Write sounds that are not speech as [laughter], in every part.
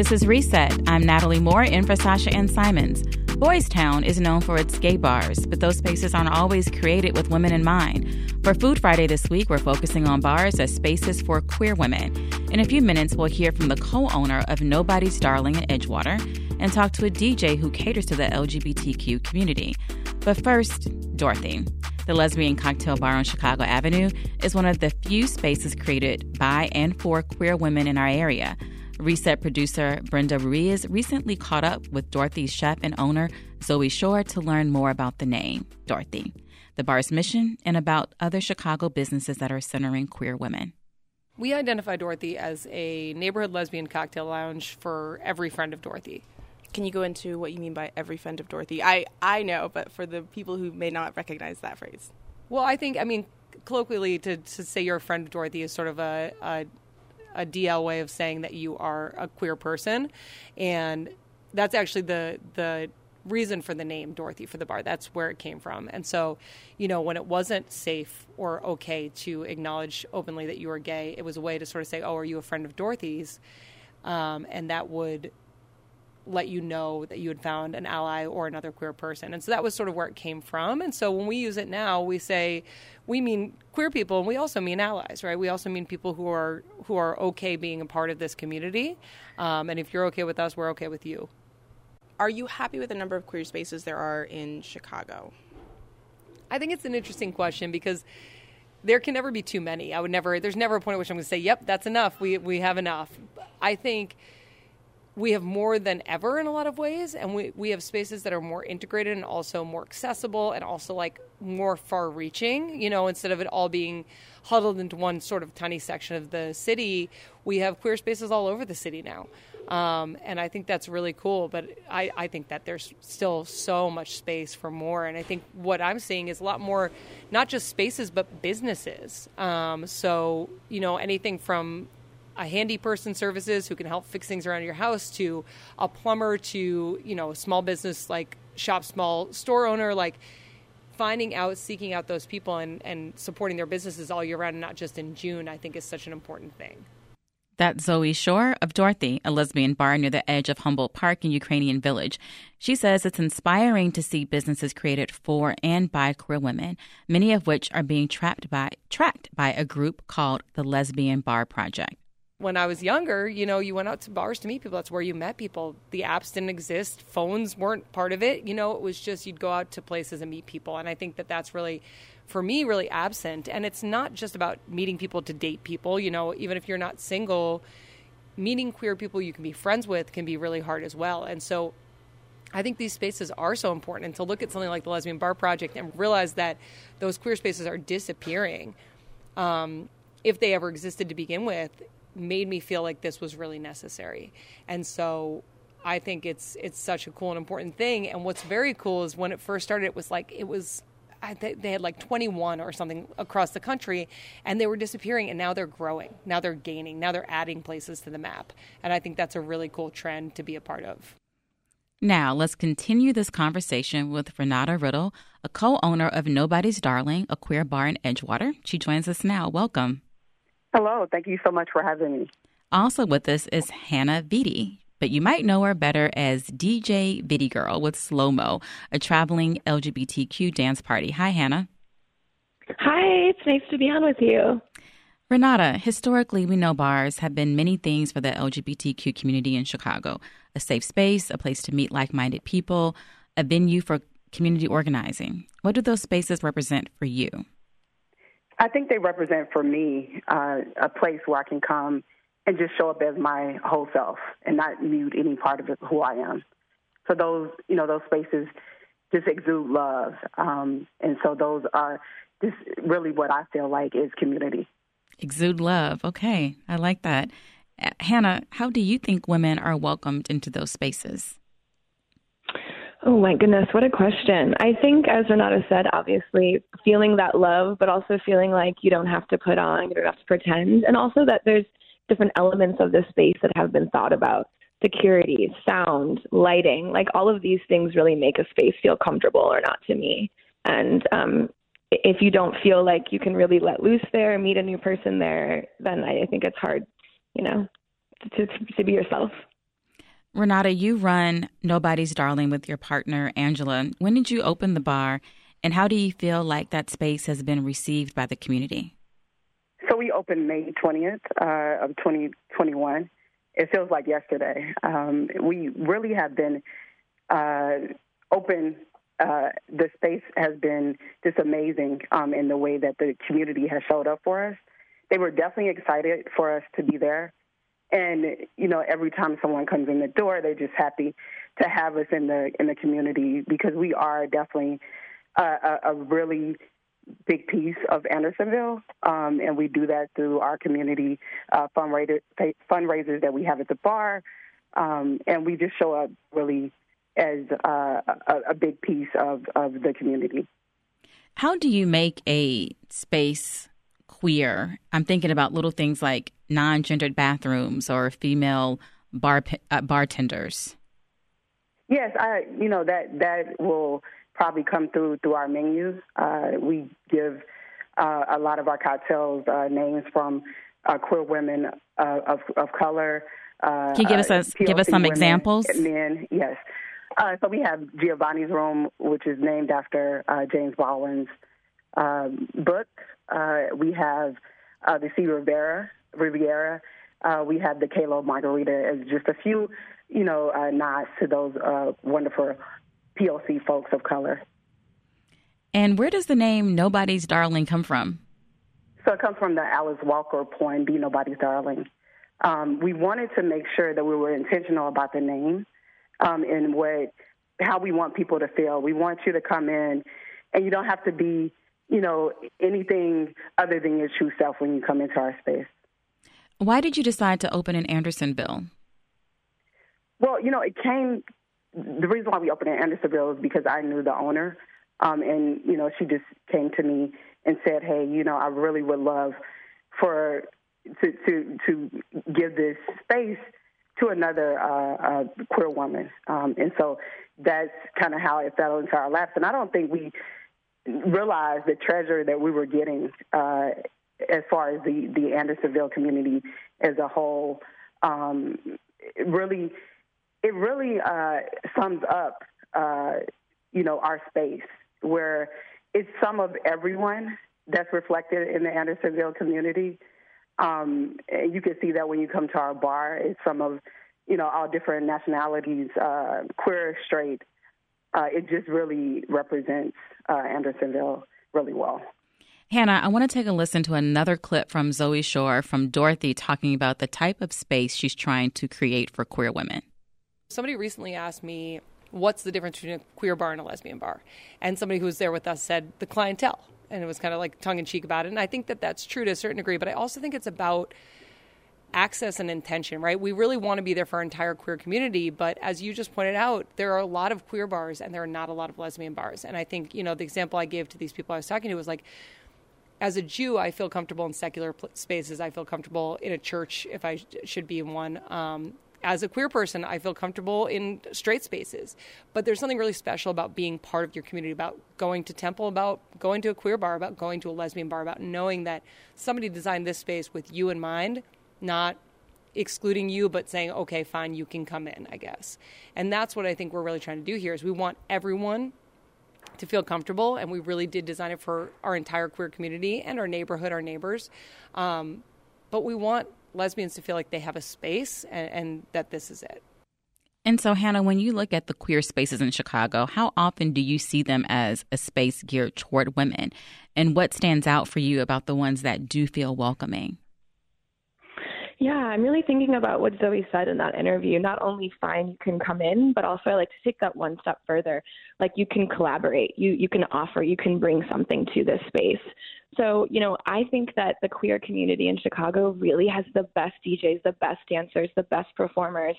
This is Reset. I'm Natalie Moore in for Sasha Ann Simons. Boys Town is known for its gay bars, but those spaces aren't always created with women in mind. For Food Friday this week, we're focusing on bars as spaces for queer women. In a few minutes, we'll hear from the co owner of Nobody's Darling in Edgewater and talk to a DJ who caters to the LGBTQ community. But first, Dorothy. The lesbian cocktail bar on Chicago Avenue is one of the few spaces created by and for queer women in our area. Reset producer Brenda Ruiz recently caught up with Dorothy's chef and owner, Zoe Schor, to learn more about the name, Dorothy, the bar's mission, and about other Chicago businesses that are centering queer women. We identify Dorothy as a neighborhood lesbian cocktail lounge for every friend of Dorothy. Can you go into what you mean by every friend of Dorothy? I, I know, but for the people who may not recognize that phrase. Well, I think, I mean, colloquially, to, to say you're a friend of Dorothy is sort of a, a a DL way of saying that you are a queer person, and that's actually the the reason for the name Dorothy for the bar. That's where it came from. And so, you know, when it wasn't safe or okay to acknowledge openly that you were gay, it was a way to sort of say, "Oh, are you a friend of Dorothy's?" Um, and that would let you know that you had found an ally or another queer person. And so that was sort of where it came from. And so when we use it now, we say we mean queer people and we also mean allies, right? We also mean people who are who are okay being a part of this community. Um, and if you're okay with us, we're okay with you. Are you happy with the number of queer spaces there are in Chicago? I think it's an interesting question because there can never be too many. I would never there's never a point at which I'm going to say, "Yep, that's enough. We we have enough." I think we have more than ever in a lot of ways and we, we have spaces that are more integrated and also more accessible and also like more far reaching you know instead of it all being huddled into one sort of tiny section of the city we have queer spaces all over the city now. Um, and i think that's really cool but I, I think that there's still so much space for more and i think what i'm seeing is a lot more not just spaces but businesses. Um, so you know anything from a handy person services who can help fix things around your house to a plumber to you know a small business like shop small store owner like finding out seeking out those people and, and supporting their businesses all year round and not just in june i think is such an important thing that's Zoe Schor of Dorothy, a lesbian bar near the edge of Humboldt Park in Ukrainian Village. She says it's inspiring to see businesses created for and by queer women, many of which are being trapped by tracked by a group called the Lesbian Bar Project when I was younger, you know, you went out to bars to meet people. That's where you met people. The apps didn't exist. Phones weren't part of it. You know, it was just you'd go out to places and meet people. And I think that that's really, for me, really absent. And it's not just about meeting people to date people. You know, even if you're not single, meeting queer people you can be friends with can be really hard as well. And so I think these spaces are so important. And to look at something like the Lesbian Bar Project and realize that those queer spaces are disappearing. Um, if they ever existed to begin with, made me feel like this was really necessary. And so I think it's it's such a cool and important thing. And what's very cool is when it first started, it was like it was. I, they had like 21 or something across the country, and they were disappearing. And now they're growing. Now they're gaining. Now they're adding places to the map. And I think that's a really cool trend to be a part of. Now, let's continue this conversation with Renauda Riddle, a co owner of Nobody's Darling, a queer bar in Edgewater. She joins us now. Welcome. Hello. Thank you so much for having me. Also with us is Hannah Viti, but you might know her better as DJ Viti Girl with Slow Mo, a traveling LGBTQ dance party. Hi, Hannah. Hi, it's nice to be on with you. Renauda, historically, we know bars have been many things for the LGBTQ community in Chicago a safe space, a place to meet like minded people, a venue for community organizing. What do those spaces represent for you? I think they represent for me uh, a place where I can come and just show up as my whole self and not mute any part of who I am. So those, you know, those spaces just exude love, um, and so those are just really what I feel like is community. Exude love. Okay, I like that. Hannah, how do you think women are welcomed into those spaces? Oh my goodness, what a question. I think, as Renauda said, obviously feeling that love, but also feeling like you don't have to put on, you don't have to pretend, and also that there's different elements of this space that have been thought about security, sound, lighting. Like all of these things really make a space feel comfortable or not to me. And um, if you don't feel like you can really let loose there, meet a new person there, then I think it's hard, you know, to, to be yourself. Renauda, you run Nobody's Darling with your partner, Angela. When did you open the bar, and how do you feel like that space has been received by the community? So we opened May 20th uh, of 2021. It feels like yesterday. Um, we really have been uh, open. Uh, the space has been just amazing um, in the way that the community has showed up for us. They were definitely excited for us to be there. And you know, every time someone comes in the door, they're just happy to have us in the in the community because we are definitely a, a, a really big piece of Andersonville, um, and we do that through our community uh, fundraiser, fundraisers that we have at the bar, um, and we just show up really as uh, a, a big piece of, of the community. How do you make a space queer? I'm thinking about little things like non-gendered bathrooms or female bar uh, bartenders. Yes, I you know that that will probably come through through our menus. Uh, we give uh, a lot of our cocktails uh, names from uh, queer women uh, of of color. Uh, Can you give us a, give us some women, examples? Men, yes. so we have Giovanni's Room, which is named after James Baldwin's um, book. we have the C Rivera Riviera. we have the Kahlo Margarita as just a few, you know, nods to those wonderful POC folks of color. And where does the name Nobody's Darling come from? So it comes from the Alice Walker poem, Be Nobody's Darling. Um, we wanted to make sure that we were intentional about the name um, and what how we want people to feel. We want you to come in, and you don't have to be, you know, anything other than your true self when you come into our space. Why did you decide to open in Andersonville? Well, you know, it came the reason why we opened in Andersonville is because I knew the owner, um, and you know she just came to me and said, "Hey, you know, I really would love for to to to give this space to another uh, uh, queer woman," um, and so that's kind of how it fell into our laps. And I don't think we realized the treasure that we were getting uh, as far as the the Andersonville community as a whole. Um, really it really uh, sums up, uh, you know, our space where it's some of everyone that's reflected in the Andersonville community. Um, you can see that when you come to our bar. It's some of, you know, all different nationalities, uh, queer, straight. Uh, it just really represents uh, Andersonville really well. Hannah, I want to take a listen to another clip from Zoe Schor from Dorothy talking about the type of space she's trying to create for queer women. Somebody recently asked me, what's the difference between a queer bar and a lesbian bar? And somebody who was there with us said, the clientele. And it was kind of like tongue in cheek about it. And I think that that's true to a certain degree, but I also think it's about access and intention, right? We really want to be there for our entire queer community, but as you just pointed out, there are a lot of queer bars and there are not a lot of lesbian bars. And I think, you know, the example I gave to these people I was talking to was like, as a Jew, I feel comfortable in secular spaces. I feel comfortable in a church if I should be in one. Um, as a queer person, I feel comfortable in straight spaces. But there's something really special about being part of your community, about going to temple, about going to a queer bar, about going to a lesbian bar, about knowing that somebody designed this space with you in mind, not excluding you but saying okay fine you can come in i guess and that's what i think we're really trying to do here is we want everyone to feel comfortable and we really did design it for our entire queer community and our neighborhood our neighbors um, but we want lesbians to feel like they have a space and, and that this is it. And so, Hannah, when you look at the queer spaces in Chicago, how often do you see them as a space geared toward women? And what stands out for you about the ones that do feel welcoming? Yeah, I'm really thinking about what Zoe said in that interview. Not only fine, you can come in, but also I like to take that one step further. Like you can collaborate, you you can offer, you can bring something to this space. So, you know, I think that the queer community in Chicago really has the best DJs, the best dancers, the best performers.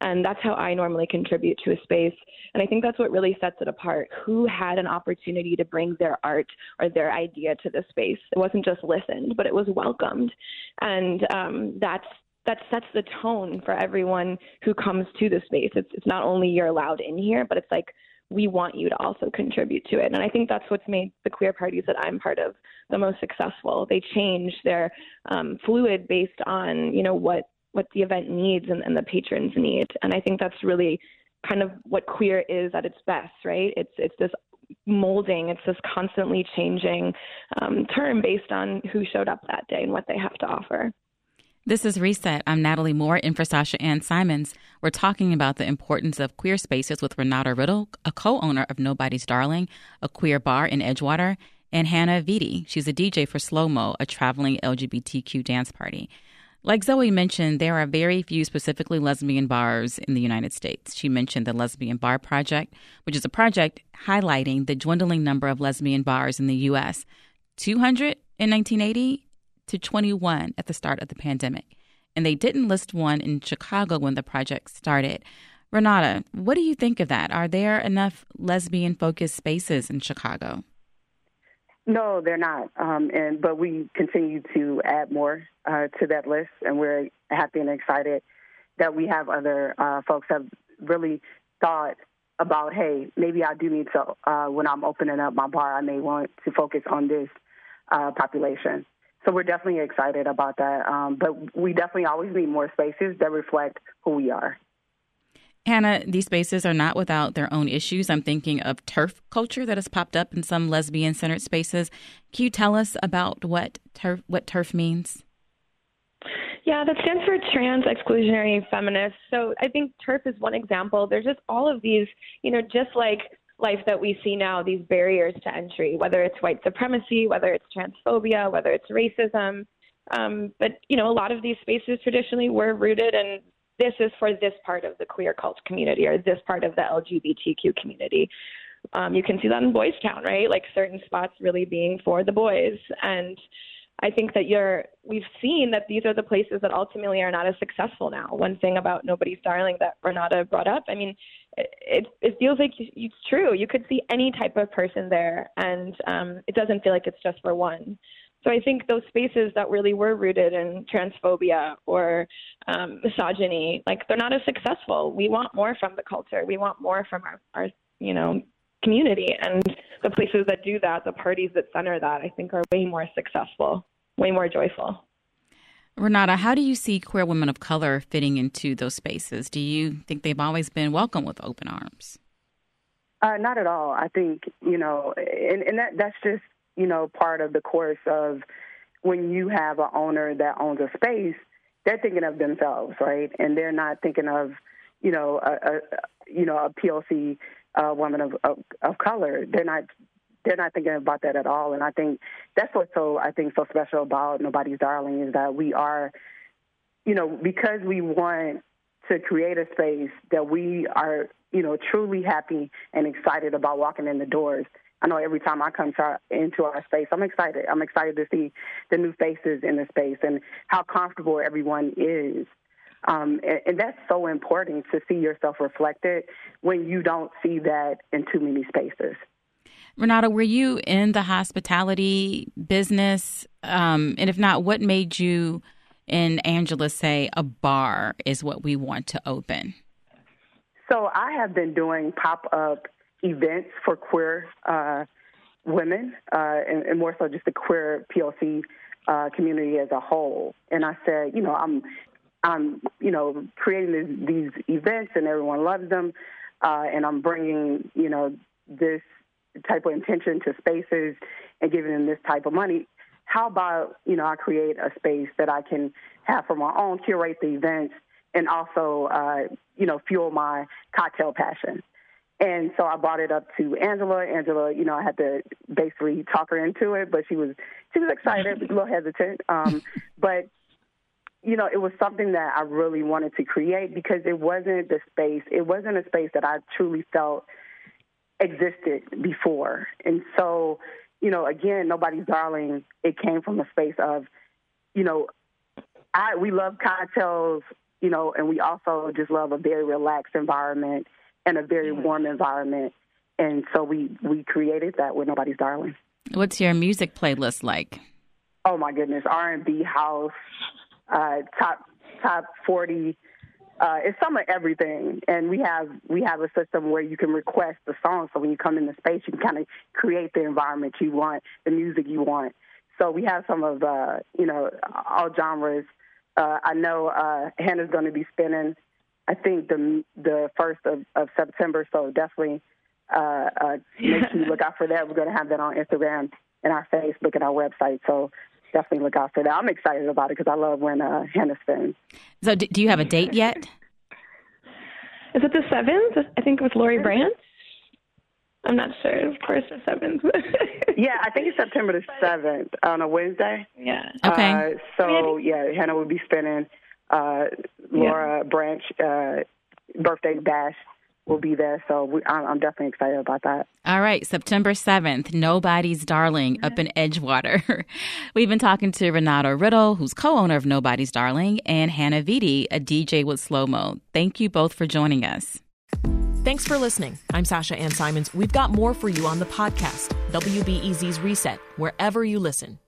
And that's how I normally contribute to a space. And I think that's what really sets it apart. Who had an opportunity to bring their art or their idea to the space? It wasn't just listened, but it was welcomed. And um, that's that sets the tone for everyone who comes to the space. It's it's not only you're allowed in here, but it's like we want you to also contribute to it. And I think that's what's made the queer parties that I'm part of the most successful. They change, they're um, fluid based on, you know, what what the event needs and, and the patrons need. And I think that's really kind of what queer is at its best, right? It's it's this molding, it's this constantly changing um, term based on who showed up that day and what they have to offer. This is Reset. I'm Natalie Moore in for Sasha Ann Simons. We're talking about the importance of queer spaces with Renauda Riddle, a co owner of Nobody's Darling, a queer bar in Edgewater, and Hannah Viti. She's a DJ for Slow Mo, a traveling LGBTQ dance party. Like Zoe mentioned, there are very few specifically lesbian bars in the United States. She mentioned the Lesbian Bar Project, which is a project highlighting the dwindling number of lesbian bars in the U.S. 200 in 1980 to 21 at the start of the pandemic. And they didn't list one in Chicago when the project started. Renauda, what do you think of that? Are there enough lesbian focused spaces in Chicago? No, they're not. Um, and but we continue to add more uh, to that list, and we're happy and excited that we have other uh, folks have really thought about, hey, maybe I do need to uh, when I'm opening up my bar, I may want to focus on this uh, population. So we're definitely excited about that. Um, but we definitely always need more spaces that reflect who we are. Hannah, these spaces are not without their own issues. I'm thinking of TERF culture that has popped up in some lesbian centered spaces. Can you tell us about what TERF what TERF means? Yeah, that stands for trans exclusionary feminist. So I think TERF is one example. There's just all of these, you know, just like life that we see now, these barriers to entry, whether it's white supremacy, whether it's transphobia, whether it's racism. Um, but you know, a lot of these spaces traditionally were rooted in this is for this part of the queer cult community or this part of the LGBTQ community. Um, you can see that in Boys Town, right? Like certain spots really being for the boys. And I think that you're we've seen that these are the places that ultimately are not as successful now. One thing about Nobody's Darling that Renauda brought up, I mean, it it feels like it's true. You could see any type of person there, and um, it doesn't feel like it's just for one. So I think those spaces that really were rooted in transphobia or um, misogyny, like they're not as successful. We want more from the culture. We want more from our, our you know community, and the places that do that, the parties that center that, I think are way more successful, way more joyful. Renauda, how do you see queer women of color fitting into those spaces? Do you think they've always been welcome with open arms? Uh, not at all. I think you know, and, and that that's just you know part of the course of when you have an owner that owns a space, they're thinking of themselves, right? And they're not thinking of you know a, a you know a POC uh, woman of, of of color. They're not they're not thinking about that at all. And I think that's what's so I think so special about Nobody's Darling is that we are, you know, because we want to create a space that we are, you know, truly happy and excited about walking in the doors. I know every time I come our, into our space, I'm excited. I'm excited to see the new faces in the space and how comfortable everyone is. Um, and, and that's so important to see yourself reflected when you don't see that in too many spaces. Renauda, were you in the hospitality business? Um, and if not, what made you and Angela say a bar is what we want to open? So I have been doing pop up events for queer uh, women, uh, and, and, more so just the queer POC uh, community as a whole. And I said, you know, I'm, I'm, you know, creating these, these events, and everyone loves them, uh, and I'm bringing, you know, this type of intention to spaces and giving them this type of money. How about, you know, I create a space that I can have for my own, curate the events, and also, uh, you know, fuel my cocktail passion. And so I brought it up to Angela. Angela, you know, I had to basically talk her into it, but she was she was excited, a little hesitant. Um, [laughs] but you know, it was something that I really wanted to create because it wasn't the space. It wasn't a space that I truly felt existed before. And so, you know, again, nobody's darling. It came from a space of, you know, I we love cocktails, you know, and we also just love a very relaxed environment and a very warm environment. And so we we created that with nobody's darling. What's your music playlist like? Oh my goodness, R and B, house, uh, top top forty uh, it's some of everything, and we have we have a system where you can request the song. So when you come in the space, you can kind of create the environment you want, the music you want. So we have some of uh, you know all genres uh, I know uh, Hannah's going to be spinning. I think the the first of, of September, so definitely uh, uh, make sure you look out for that. We're going to have that on Instagram and our Facebook and our website. So definitely look out for that. I'm excited about it because I love when uh, Hannah spins. So, do you have a date yet? Is it the seventh? I think with Lori Branch. I'm not sure. Of course, the seventh. [laughs] yeah, I think it's September the seventh on a Wednesday. Yeah. Okay. Uh, so yeah, Hannah will be spinning. Uh, Laura yeah. Branch uh, birthday bash will be there. So we, I'm definitely excited about that. All right, September 7th, Nobody's Darling up in Edgewater. [laughs] We've been talking to Renauda Riddle, who's co owner of Nobody's Darling, and Hannah Viti, a DJ with Slow Mo. Thank you both for joining us. Thanks for listening. I'm Sasha Ann Simons. We've got more for you on the podcast, WBEZ's Reset, wherever you listen.